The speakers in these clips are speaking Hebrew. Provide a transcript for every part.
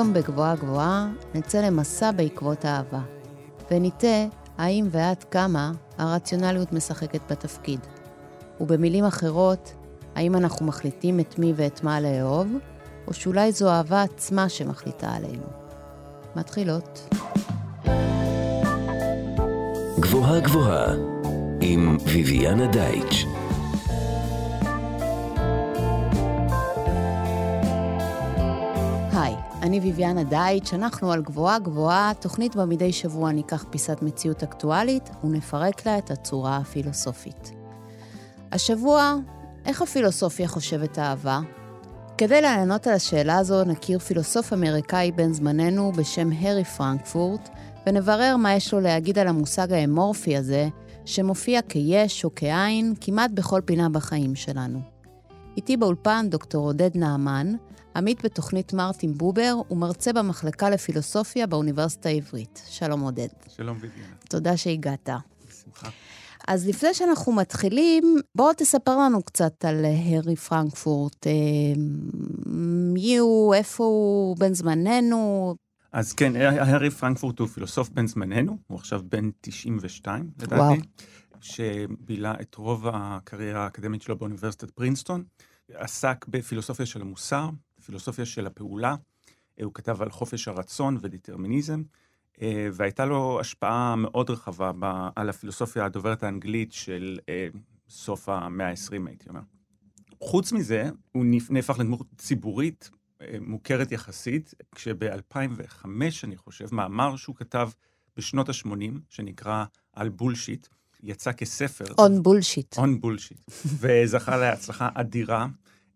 היום בגבוהה גבוהה נצא למסע בעקבות אהבה, וניטה האם ועד כמה הרציונליות משחקת בתפקיד. ובמילים אחרות, האם אנחנו מחליטים את מי ואת מה לאהוב, או שאולי זו אהבה עצמה שמחליטה עלינו. מתחילות. גבוהה גבוהה עם ויviana דייטש אני ביביאנה דייטש, אנחנו על גבוהה גבוהה, תוכנית בה מדי שבוע ניקח פיסת מציאות אקטואלית ונפרק לה את הצורה הפילוסופית. השבוע, איך הפילוסופיה חושבת אהבה? כדי לענות על השאלה הזו נכיר פילוסוף אמריקאי בן זמננו בשם הרי פרנקפורט, ונברר מה יש לו להגיד על המושג האמורפי הזה, שמופיע כיש או כאין כמעט בכל פינה בחיים שלנו. איתי באולפן דוקטור עודד נעמן, עמית בתוכנית מרטין בובר ומרצה במחלקה לפילוסופיה באוניברסיטה העברית. שלום עודד. שלום וידיאנה. תודה שהגעת. בשמחה. אז לפני שאנחנו מתחילים, בוא תספר לנו קצת על הרי פרנקפורט. אה, מי הוא, איפה הוא, בן זמננו. אז כן, הרי פרנקפורט הוא פילוסוף בן זמננו, הוא עכשיו בן 92, לדעתי. וואו. שבילה את רוב הקריירה האקדמית שלו באוניברסיטת פרינסטון. עסק בפילוסופיה של המוסר, פילוסופיה של הפעולה, אה, הוא כתב על חופש הרצון ודטרמיניזם, אה, והייתה לו השפעה מאוד רחבה על הפילוסופיה הדוברת האנגלית של אה, סוף המאה ה-20, הייתי אומר. חוץ מזה, הוא נהפך לדמות ציבורית מוכרת יחסית, כשב-2005, אני חושב, מאמר שהוא כתב בשנות ה-80, שנקרא על bullshit, יצא כספר. On Bullshit. On Bullshit. וזכה להצלחה אדירה.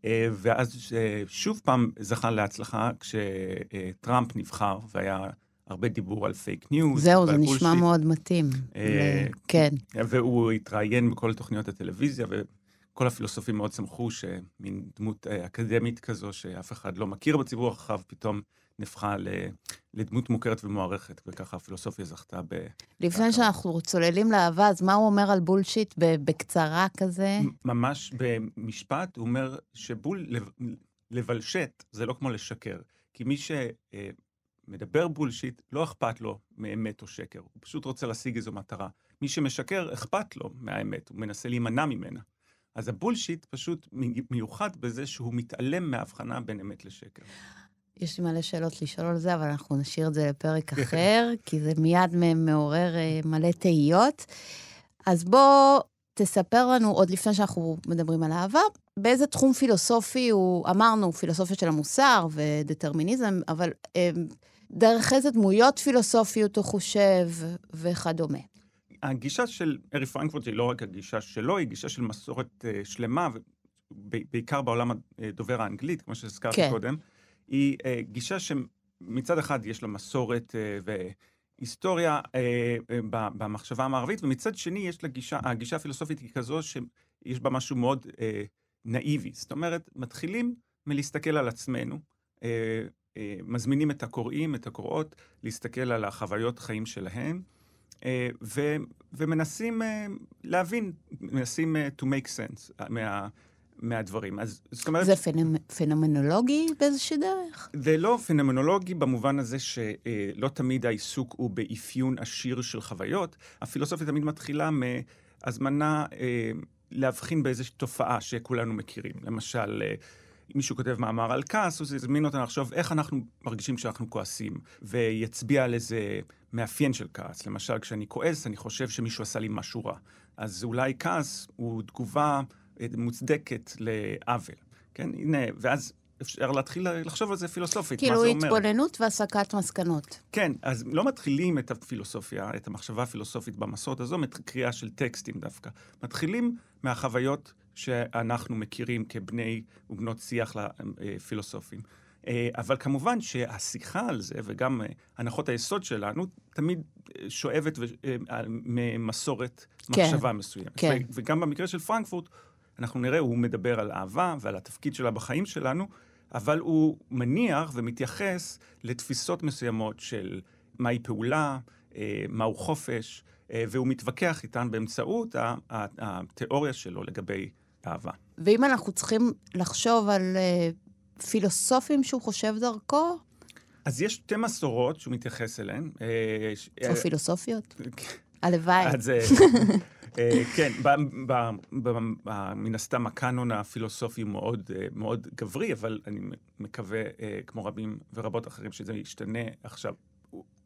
אה, ואז אה, שוב פעם זכה להצלחה כשטראמפ נבחר, והיה הרבה דיבור על fake news. זהו, זה נשמע shit. מאוד מתאים. אה, כן. והוא התראיין בכל תוכניות הטלוויזיה, וכל הפילוסופים מאוד שמחו שמין דמות אקדמית כזו, שאף אחד לא מכיר בציבור הרחב, פתאום נהפכה לדמות מוכרת ומוערכת, וככה הפילוסופיה זכתה ב... לפני שאנחנו צוללים לאהבה, אז מה הוא אומר על בולשיט בקצרה כזה? ממש במשפט, הוא אומר שבול, לבלשט זה לא כמו לשקר. כי מי שמדבר בולשיט, לא אכפת לו מאמת או שקר, הוא פשוט רוצה להשיג איזו מטרה. מי שמשקר, אכפת לו מהאמת, הוא מנסה להימנע ממנה. אז הבולשיט פשוט מיוחד בזה שהוא מתעלם מההבחנה בין אמת לשקר. יש לי מלא שאלות לשאול על זה, אבל אנחנו נשאיר את זה לפרק אחר, כי זה מיד מעורר אה, מלא תהיות. אז בוא תספר לנו, עוד לפני שאנחנו מדברים על אהבה, באיזה תחום פילוסופי הוא, אמרנו, פילוסופיה של המוסר ודטרמיניזם, אבל אה, דרך איזה דמויות פילוסופיות הוא חושב וכדומה. הגישה של ארי פרנקפורט היא לא רק הגישה שלו, היא גישה של מסורת uh, שלמה, בעיקר בעולם הדובר האנגלית, כמו שהזכרתי כן. קודם. היא uh, גישה שמצד אחד יש לה מסורת uh, והיסטוריה uh, uh, במחשבה המערבית, ומצד שני יש לה גישה, הגישה הפילוסופית היא כזו שיש בה משהו מאוד uh, נאיבי. זאת אומרת, מתחילים מלהסתכל על עצמנו, uh, uh, מזמינים את הקוראים, את הקוראות, להסתכל על החוויות חיים שלהם. Uh, ו, ומנסים uh, להבין, מנסים uh, to make sense מה, מהדברים. אז זאת אומרת... זה פנומ... פנומנולוגי באיזושהי דרך? זה לא פנומנולוגי במובן הזה שלא תמיד העיסוק הוא באפיון עשיר של חוויות. הפילוסופיה תמיד מתחילה מהזמנה אה, להבחין באיזושהי תופעה שכולנו מכירים. למשל, אה, מישהו כותב מאמר על כעס, הוא יזמין אותנו לחשוב איך אנחנו מרגישים כשאנחנו כועסים, ויצביע על איזה מאפיין של כעס. למשל, כשאני כועס, אני חושב שמישהו עשה לי משהו רע. אז אולי כעס הוא תגובה אה, מוצדקת לעוול. כן, הנה, ואז אפשר להתחיל לחשוב על זה פילוסופית, כאילו מה זה אומר. כאילו התבוננות והסקת מסקנות. כן, אז לא מתחילים את הפילוסופיה, את המחשבה הפילוסופית במסורת הזו, מקריאה של טקסטים דווקא. מתחילים מהחוויות שאנחנו מכירים כבני ובנות שיח לפילוסופים. אה, אבל כמובן שהשיחה על זה, וגם אה, הנחות היסוד שלנו, תמיד אה, שואבת ממסורת כן, מחשבה מסוימת. כן. וגם במקרה של פרנקפורט, אנחנו נראה, הוא מדבר על אהבה ועל התפקיד שלה בחיים שלנו, אבל הוא מניח ומתייחס לתפיסות מסוימות של מהי פעולה, מהו חופש, והוא מתווכח איתן באמצעות התיאוריה שלו לגבי אהבה. ואם אנחנו צריכים לחשוב על פילוסופים שהוא חושב דרכו? אז יש שתי מסורות שהוא מתייחס אליהן. או אה, פילוסופיות? הלוואי. אז אה, כן, מן הסתם הקאנון הפילוסופי הוא מאוד, אה, מאוד גברי, אבל אני מקווה, כמו רבים ורבות אחרים, שזה ישתנה עכשיו.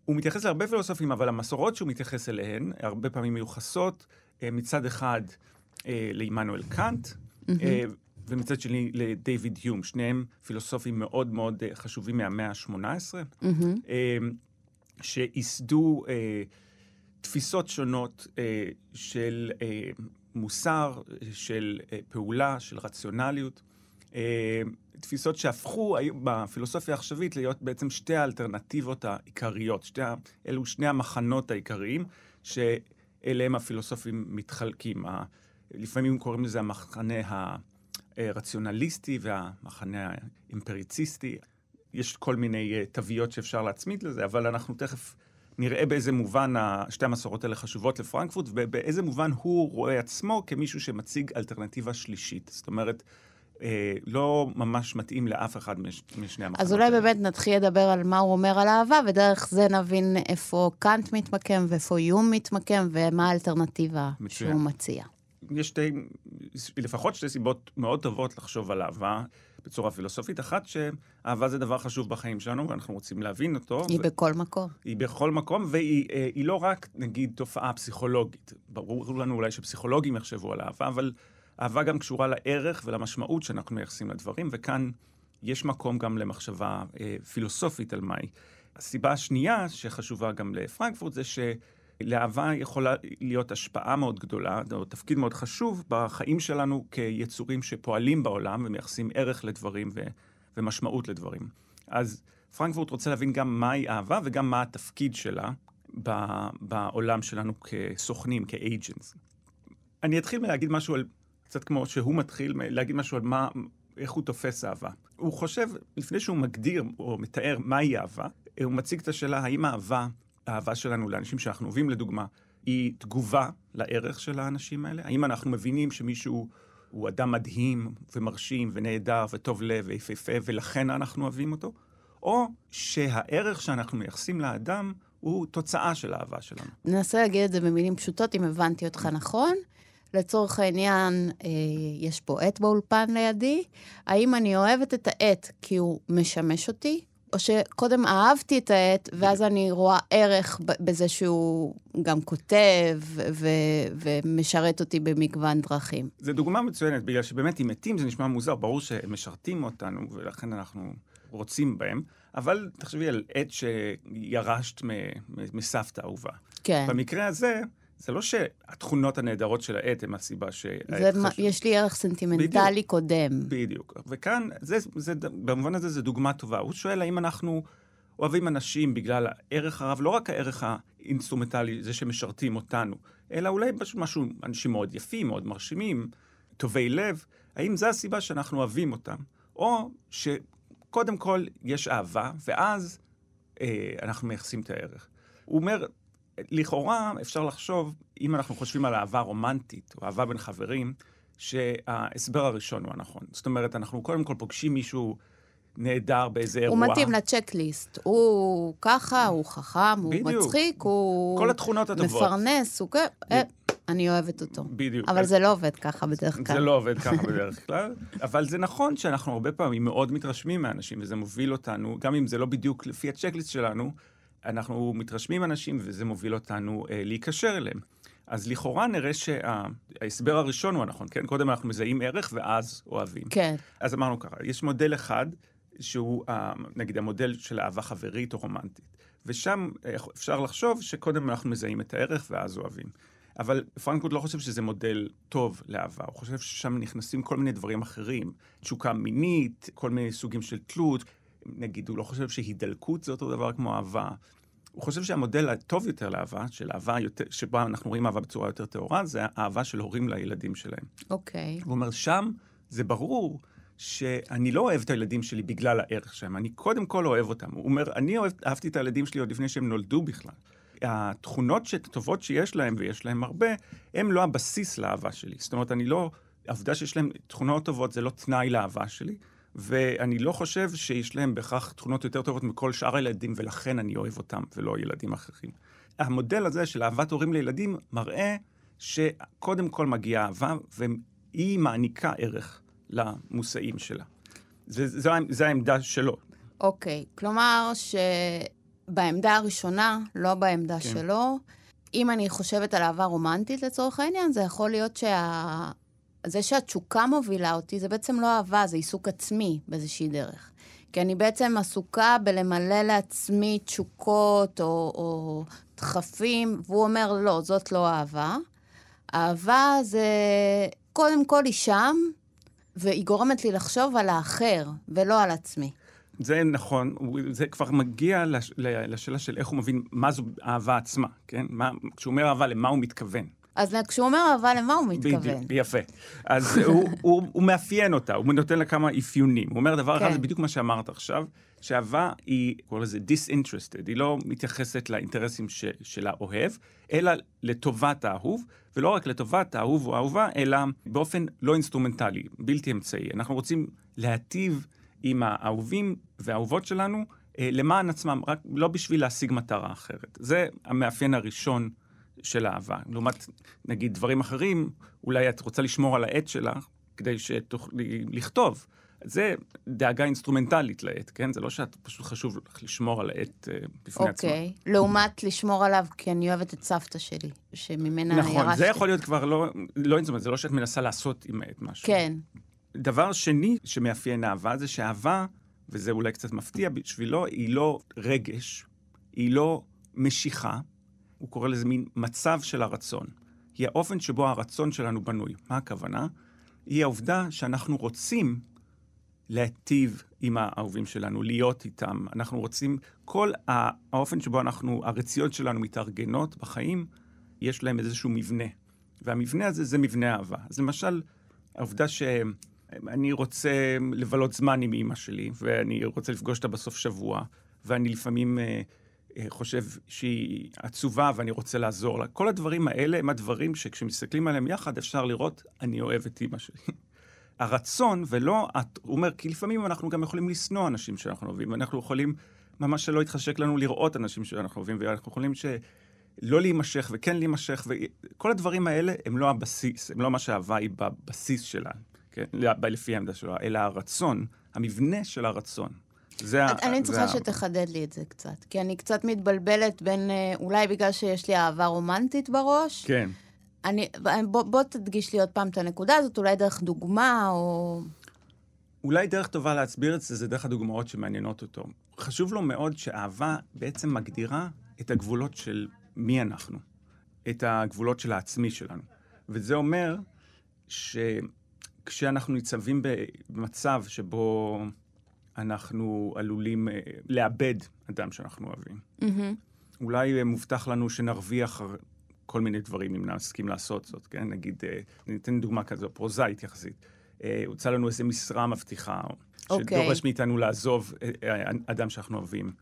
הוא מתייחס להרבה פילוסופים, אבל המסורות שהוא מתייחס אליהן, הרבה פעמים מיוחסות מצד אחד לעמנואל קאנט, ומצד שני לדייוויד יום, שניהם פילוסופים מאוד מאוד אה, חשובים מהמאה ה-18, mm-hmm. שייסדו אה, תפיסות שונות אה, של אה, מוסר, של אה, פעולה, של רציונליות. אה, תפיסות שהפכו בפילוסופיה העכשווית להיות בעצם שתי האלטרנטיבות העיקריות, שתי, אלו שני המחנות העיקריים שאליהם הפילוסופים מתחלקים. לפעמים קוראים לזה המחנה ה... הרציונליסטי והמחנה האימפריציסטי. יש כל מיני אה, תוויות שאפשר להצמיד לזה, אבל אנחנו תכף נראה באיזה מובן שתי המסורות האלה חשובות לפרנקפורט, ובאיזה מובן הוא רואה עצמו כמישהו שמציג אלטרנטיבה שלישית. זאת אומרת, אה, לא ממש מתאים לאף אחד מש, משני המחנות. אז אולי באמת נתחיל לדבר על מה הוא אומר על אהבה, ודרך זה נבין איפה קאנט מתמקם ואיפה יום מתמקם, ומה האלטרנטיבה מצוין. שהוא מציע. יש שתי, לפחות שתי סיבות מאוד טובות לחשוב על אהבה בצורה פילוסופית. אחת, שאהבה זה דבר חשוב בחיים שלנו, ואנחנו רוצים להבין אותו. היא ו... בכל מקום. היא בכל מקום, והיא אה, לא רק, נגיד, תופעה פסיכולוגית. ברור לנו אולי שפסיכולוגים יחשבו על אהבה, אבל אהבה גם קשורה לערך ולמשמעות שאנחנו מייחסים לדברים, וכאן יש מקום גם למחשבה אה, פילוסופית על מהי. הסיבה השנייה, שחשובה גם לפרנקפורט, זה ש... לאהבה יכולה להיות השפעה מאוד גדולה, או תפקיד מאוד חשוב בחיים שלנו כיצורים שפועלים בעולם ומייחסים ערך לדברים ו- ומשמעות לדברים. אז פרנקפורט רוצה להבין גם מהי אהבה וגם מה התפקיד שלה ב- בעולם שלנו כסוכנים, כאג'נס. אני אתחיל מלהגיד משהו על, קצת כמו שהוא מתחיל, להגיד משהו על מה, איך הוא תופס אהבה. הוא חושב, לפני שהוא מגדיר או מתאר מהי אהבה, הוא מציג את השאלה האם אהבה האהבה שלנו לאנשים שאנחנו אוהבים, לדוגמה, היא תגובה לערך של האנשים האלה? האם אנחנו מבינים שמישהו הוא אדם מדהים ומרשים ונהדר וטוב לב ויפהפה ולכן אנחנו אוהבים אותו? או שהערך שאנחנו מייחסים לאדם הוא תוצאה של האהבה שלנו. ננסה להגיד את זה במילים פשוטות, אם הבנתי אותך נכון. לצורך העניין, אה, יש פה עט באולפן לידי. האם אני אוהבת את העט כי הוא משמש אותי, או שקודם אהבתי את העט, ואז אני רואה ערך בזה שהוא גם כותב ו- ומשרת אותי במגוון דרכים. זו דוגמה מצוינת, בגלל שבאמת אם מתים זה נשמע מוזר, ברור שהם משרתים אותנו, ולכן אנחנו רוצים בהם, אבל תחשבי על עט שירשת מסבתא אהובה. כן. במקרה הזה, זה לא שהתכונות הנהדרות של העט הן הסיבה שהעט חשוב. יש לי ערך סנטימנטלי בדיוק, קודם. בדיוק. וכאן, זה, זה, במובן הזה זו דוגמה טובה. הוא שואל האם אנחנו אוהבים אנשים בגלל הערך הרב, לא רק הערך האינסטרומנטלי, זה שמשרתים אותנו, אלא אולי משהו, אנשים מאוד יפים, מאוד מרשימים, טובי לב, האם זו הסיבה שאנחנו אוהבים אותם? או שקודם כל יש אהבה, ואז אה, אנחנו מייחסים את הערך. הוא אומר, לכאורה אפשר לחשוב, אם אנחנו חושבים על אהבה רומנטית, או אהבה בין חברים, שההסבר הראשון הוא הנכון. זאת אומרת, אנחנו קודם כל פוגשים מישהו נהדר באיזה אירוע. הוא מתאים לצ'קליסט. הוא ככה, הוא חכם, הוא בדיוק. מצחיק, הוא... כל התכונות הטובות. מפרנס, הוא... ב... אה, אני אוהבת אותו. בדיוק. אבל. זה לא עובד ככה בדרך כלל. זה לא עובד ככה בדרך כלל, אבל זה נכון שאנחנו הרבה פעמים מאוד מתרשמים מאנשים, וזה מוביל אותנו, גם אם זה לא בדיוק לפי הצ'קליסט שלנו, אנחנו מתרשמים אנשים וזה מוביל אותנו אה, להיקשר אליהם. אז לכאורה נראה שההסבר הראשון הוא הנכון, כן? קודם אנחנו מזהים ערך ואז אוהבים. כן. אז אמרנו ככה, יש מודל אחד, שהוא נגיד המודל של אהבה חברית או רומנטית. ושם אפשר לחשוב שקודם אנחנו מזהים את הערך ואז אוהבים. אבל פרנקפורט לא חושב שזה מודל טוב לאהבה, הוא חושב ששם נכנסים כל מיני דברים אחרים, תשוקה מינית, כל מיני סוגים של תלות, נגיד, הוא לא חושב שהידלקות זה אותו דבר כמו אהבה. הוא חושב שהמודל הטוב יותר לאהבה, של אהבה יותר, שבה אנחנו רואים אהבה בצורה יותר טהורה, זה האהבה של הורים לילדים שלהם. אוקיי. Okay. הוא אומר, שם זה ברור שאני לא אוהב את הילדים שלי בגלל הערך שלהם, אני קודם כל אוהב אותם. הוא אומר, אני אוהב, אהבתי את הילדים שלי עוד לפני שהם נולדו בכלל. התכונות הטובות שיש להם, ויש להם הרבה, הם לא הבסיס לאהבה שלי. זאת אומרת, אני לא... העובדה שיש להם תכונות טובות זה לא תנאי לאהבה שלי, ואני לא חושב שיש להם בהכרח תכונות יותר טובות מכל שאר הילדים, ולכן אני אוהב אותם, ולא ילדים אחרים. המודל הזה של אהבת הורים לילדים מראה שקודם כל מגיעה אהבה, והיא מעניקה ערך למושאים שלה. זה העמדה שלו. אוקיי, okay. כלומר שבעמדה הראשונה, לא בעמדה כן. שלו, אם אני חושבת על אהבה רומנטית לצורך העניין, זה יכול להיות שה... זה שהתשוקה מובילה אותי, זה בעצם לא אהבה, זה עיסוק עצמי באיזושהי דרך. כי אני בעצם עסוקה בלמלא לעצמי תשוקות או, או דחפים, והוא אומר, לא, זאת לא אהבה. אהבה זה קודם כל היא שם, והיא גורמת לי לחשוב על האחר, ולא על עצמי. זה נכון, זה כבר מגיע לש, לשאלה של איך הוא מבין מה זו אהבה עצמה, כן? מה, כשהוא אומר אהבה, למה הוא מתכוון? אז כשהוא אומר אהבה, למה הוא מתכוון? בדיוק, יפה. אז הוא, הוא, הוא מאפיין אותה, הוא נותן לה כמה אפיונים. הוא אומר, דבר כן. אחד, זה בדיוק מה שאמרת עכשיו, שאהבה היא, קורא לזה disinterested, היא לא מתייחסת לאינטרסים ש, של האוהב, אלא לטובת האהוב, ולא רק לטובת האהוב או האהובה, אלא באופן לא אינסטרומנטלי, בלתי אמצעי. אנחנו רוצים להטיב עם האהובים והאהובות שלנו אה, למען עצמם, רק לא בשביל להשיג מטרה אחרת. זה המאפיין הראשון של אהבה. לעומת, נגיד, דברים אחרים, אולי את רוצה לשמור על העט שלך כדי שתוכלי לכתוב. זה דאגה אינסטרומנטלית לעט, כן? זה לא שאת פשוט חשוב לך לשמור על העט אה, בפני אוקיי. עצמה. אוקיי, לעומת לשמור עליו כי אני אוהבת את סבתא שלי, שממנה נכון, ירשתי. נכון, זה יכול להיות כבר לא, לא אינסטרומנט, זה לא שאת מנסה לעשות עם העט משהו. כן. דבר שני שמאפיין אהבה זה שאהבה, וזה אולי קצת מפתיע בשבילו, היא לא רגש, היא לא משיכה, הוא קורא לזה מין מצב של הרצון. היא האופן שבו הרצון שלנו בנוי. מה הכוונה? היא העובדה שאנחנו רוצים להיטיב עם האהובים שלנו, להיות איתם. אנחנו רוצים, כל האופן שבו אנחנו, הרציות שלנו מתארגנות בחיים, יש להם איזשהו מבנה. והמבנה הזה זה מבנה אהבה. אז למשל, העובדה שאני רוצה לבלות זמן עם אימא שלי, ואני רוצה לפגוש אותה בסוף שבוע, ואני לפעמים אה, חושב שהיא עצובה ואני רוצה לעזור לה. כל הדברים האלה הם הדברים שכשמסתכלים עליהם יחד אפשר לראות, אני אוהב את אימא שלי. הרצון ולא, הוא אומר, כי לפעמים אנחנו גם יכולים לשנוא אנשים שאנחנו אוהבים, אנחנו יכולים ממש שלא יתחשק לנו לראות אנשים שאנחנו אוהבים, ואנחנו יכולים שלא להימשך וכן להימשך, וכל הדברים האלה הם לא הבסיס, הם לא מה שהאהבה היא בבסיס שלה, כן? לפי העמדה שלו, אלא הרצון, המבנה של הרצון. זה ה... אני צריכה זה שתחדד לי את זה קצת, כי אני קצת מתבלבלת בין, אה, אולי בגלל שיש לי אהבה רומנטית בראש. כן. אני, בוא, בוא תדגיש לי עוד פעם את הנקודה הזאת, אולי דרך דוגמה או... אולי דרך טובה להסביר את זה, זה דרך הדוגמאות שמעניינות אותו. חשוב לו מאוד שאהבה בעצם מגדירה את הגבולות של מי אנחנו, את הגבולות של העצמי שלנו. וזה אומר שכשאנחנו ניצבים במצב שבו אנחנו עלולים אה, לאבד אדם שאנחנו אוהבים. Mm-hmm. אולי מובטח לנו שנרוויח כל מיני דברים אם נסכים לעשות זאת, כן? נגיד, אה, ניתן דוגמה כזו, פרוזאית יחסית. אה, הוצא לנו איזו משרה מבטיחה, okay. אוקיי. שדורש מאיתנו לעזוב אדם שאנחנו אוהבים.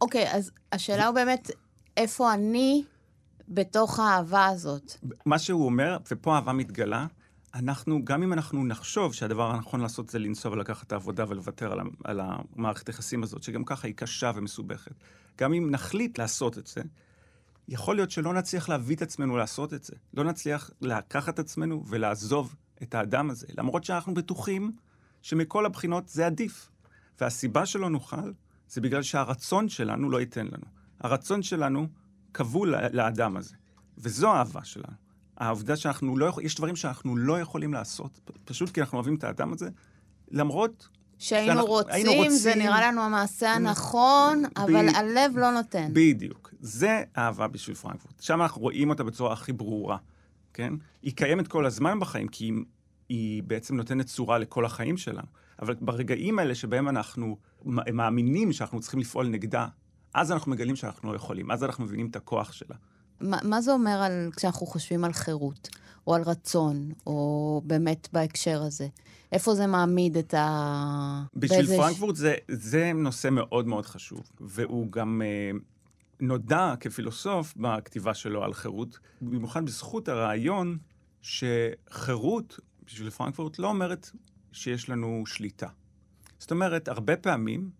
אוקיי, okay, אז השאלה הוא באמת, איפה אני בתוך האהבה הזאת? מה שהוא אומר, ופה אהבה מתגלה, אנחנו, גם אם אנחנו נחשוב שהדבר הנכון לעשות זה לנסוע ולקחת את העבודה ולוותר על, על המערכת היחסים הזאת, שגם ככה היא קשה ומסובכת, גם אם נחליט לעשות את זה, יכול להיות שלא נצליח להביא את עצמנו לעשות את זה. לא נצליח לקחת את עצמנו ולעזוב את האדם הזה, למרות שאנחנו בטוחים שמכל הבחינות זה עדיף. והסיבה שלא נוכל, זה בגלל שהרצון שלנו לא ייתן לנו. הרצון שלנו כבול לאדם הזה. וזו האהבה שלנו. העובדה שאנחנו לא יכולים, יש דברים שאנחנו לא יכולים לעשות, פשוט כי אנחנו אוהבים את האדם הזה, למרות... שהיינו שאנחנו, רוצים, רוצים, זה נראה לנו המעשה הנכון, ב... אבל ב... הלב לא נותן. בדיוק. זה אהבה בשביל פרנקפורט. שם אנחנו רואים אותה בצורה הכי ברורה, כן? היא קיימת כל הזמן בחיים, כי היא, היא בעצם נותנת צורה לכל החיים שלנו. אבל ברגעים האלה שבהם אנחנו מאמינים שאנחנו צריכים לפעול נגדה, אז אנחנו מגלים שאנחנו לא יכולים, אז אנחנו מבינים את הכוח שלה. מה, מה זה אומר על, כשאנחנו חושבים על חירות, או על רצון, או באמת בהקשר הזה? איפה זה מעמיד את ה... בשביל באיזה... פרנקפורט זה, זה נושא מאוד מאוד חשוב, והוא גם אה, נודע כפילוסוף בכתיבה שלו על חירות, במיוחד בזכות הרעיון שחירות בשביל פרנקפורט לא אומרת שיש לנו שליטה. זאת אומרת, הרבה פעמים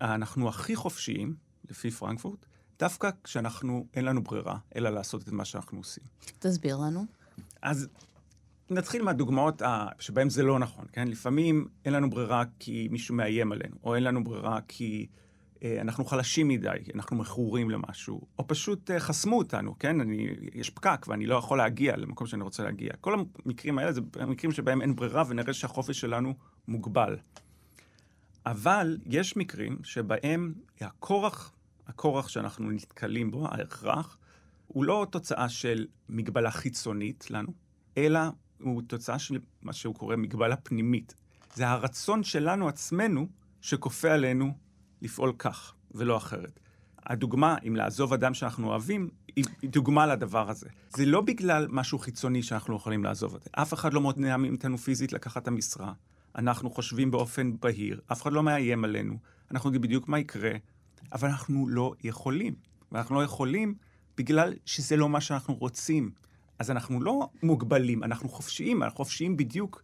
אנחנו הכי חופשיים, לפי פרנקפורט, דווקא כשאנחנו, אין לנו ברירה, אלא לעשות את מה שאנחנו עושים. תסביר לנו. אז נתחיל מהדוגמאות שבהן זה לא נכון, כן? לפעמים אין לנו ברירה כי מישהו מאיים עלינו, או אין לנו ברירה כי אה, אנחנו חלשים מדי, אנחנו מכורים למשהו, או פשוט אה, חסמו אותנו, כן? אני, יש פקק ואני לא יכול להגיע למקום שאני רוצה להגיע. כל המקרים האלה זה מקרים שבהם אין ברירה ונראה שהחופש שלנו מוגבל. אבל יש מקרים שבהם הכורח הכורח שאנחנו נתקלים בו, ההכרח, הוא לא תוצאה של מגבלה חיצונית לנו, אלא הוא תוצאה של מה שהוא קורא מגבלה פנימית. זה הרצון שלנו עצמנו שכופה עלינו לפעול כך ולא אחרת. הדוגמה, אם לעזוב אדם שאנחנו אוהבים, היא, דוגמה לדבר הזה. זה לא בגלל משהו חיצוני שאנחנו יכולים לעזוב את זה. אף אחד לא מונע מאיתנו פיזית לקחת את המשרה. אנחנו חושבים באופן בהיר, אף אחד לא מאיים עלינו. אנחנו יודעים בדיוק מה יקרה, אבל אנחנו לא יכולים. ואנחנו לא יכולים בגלל שזה לא מה שאנחנו רוצים. אז אנחנו לא מוגבלים, אנחנו חופשיים, אנחנו חופשיים בדיוק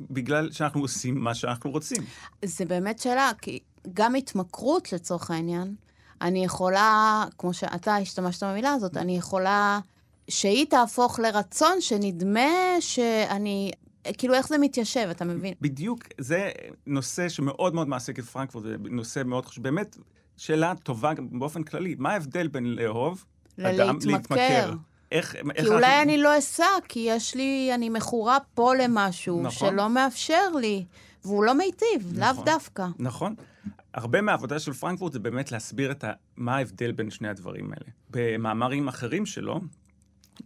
בגלל שאנחנו עושים מה שאנחנו רוצים. זה באמת שאלה, כי גם התמכרות לצורך העניין, אני יכולה, כמו שאתה השתמשת במילה הזאת, אני יכולה שהיא תהפוך לרצון שנדמה שאני כאילו, איך זה מתיישב, אתה מבין? בדיוק, זה נושא שמאוד מאוד מעסיק את פרנקפורט, זה נושא מאוד חשוב. באמת, שאלה טובה באופן כללי. מה ההבדל בין לאהוב אדם להתמכר? איך, כי איך אולי אנחנו... אני לא אסע, כי יש לי, אני מכורה פה למשהו נכון. שלא מאפשר לי, והוא לא מיטיב, נכון, לאו דווקא. נכון. הרבה מהעבודה של פרנקפורט זה באמת להסביר את ה, מה ההבדל בין שני הדברים האלה. במאמרים אחרים שלו,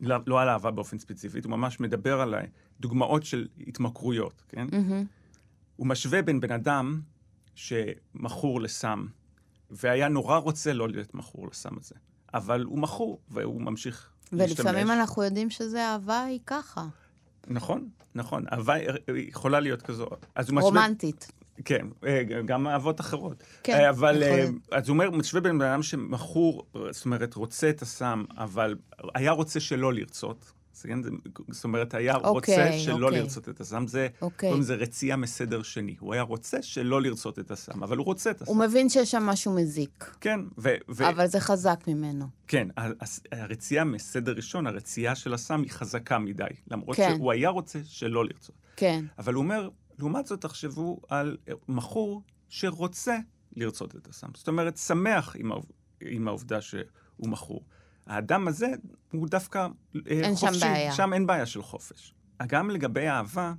לא, לא על אהבה באופן ספציפי, הוא ממש מדבר על דוגמאות של התמכרויות, כן? Mm-hmm. הוא משווה בין בן אדם שמכור לסם, והיה נורא רוצה לא להיות מכור לסם הזה. אבל הוא מכור, והוא ממשיך להשתמש. ולפעמים אנחנו יודעים שזה אהבה היא ככה. נכון, נכון. אהבה יכולה להיות כזו. רומנטית. כן, אה, גם אהבות אחרות. כן, אה, אבל, יכול. אה, אז הוא אומר, משווה בין בן אדם שמכור, זאת אומרת, רוצה את הסם, אבל היה רוצה שלא לרצות? זאת אומרת, היה okay, רוצה אוקיי, שלא okay. אוקיי. לרצות את הסם. זה, okay. אוקיי. לזה רצייה מסדר שני. הוא היה רוצה שלא לרצות את הסם, אבל הוא רוצה את הסם. הוא מבין שיש שם משהו מזיק. כן. ו- ו- אבל זה חזק ממנו. כן, הרצייה מסדר ראשון, הרצייה של הסם היא חזקה מדי. למרות כן. שהוא היה רוצה שלא לרצות. כן. אבל הוא אומר, לעומת זאת, תחשבו על מכור שרוצה לרצות את הסם. זאת אומרת, שמח. עם העובדה שהוא מכור. האדם הזה הוא דווקא אה, אין חופשי. שם בעיה. שם אין בעיה של חופש. גם לגבי אהבה,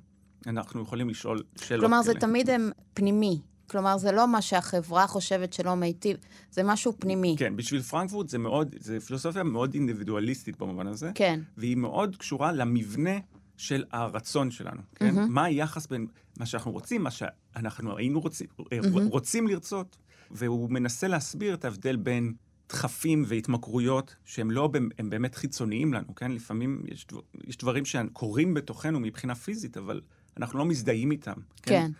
אנחנו יכולים לשאול שאלות כלומר, כאלה. זה תמיד הם פנימי. כלומר, זה לא מה שהחברה חושבת שלא מיטיב, זה משהו פנימי. כן, בשביל פרנקפורט זה מאוד, זה פילוסופיה מאוד אינדיבידואליסטית במובן הזה. כן. והיא מאוד קשורה למבנה של הרצון שלנו, כן? Mm-hmm. מה היחס בין מה שאנחנו רוצים, מה שאנחנו היינו רוצים, mm-hmm. רוצים לרצות, והוא מנסה להסביר את ההבדל בין דחפים והתמכרויות שהם לא, הם באמת חיצוניים לנו, כן? לפעמים יש, דבר, יש דברים שקורים בתוכנו מבחינה פיזית, אבל אנחנו לא מזדהים איתם. כן. כן.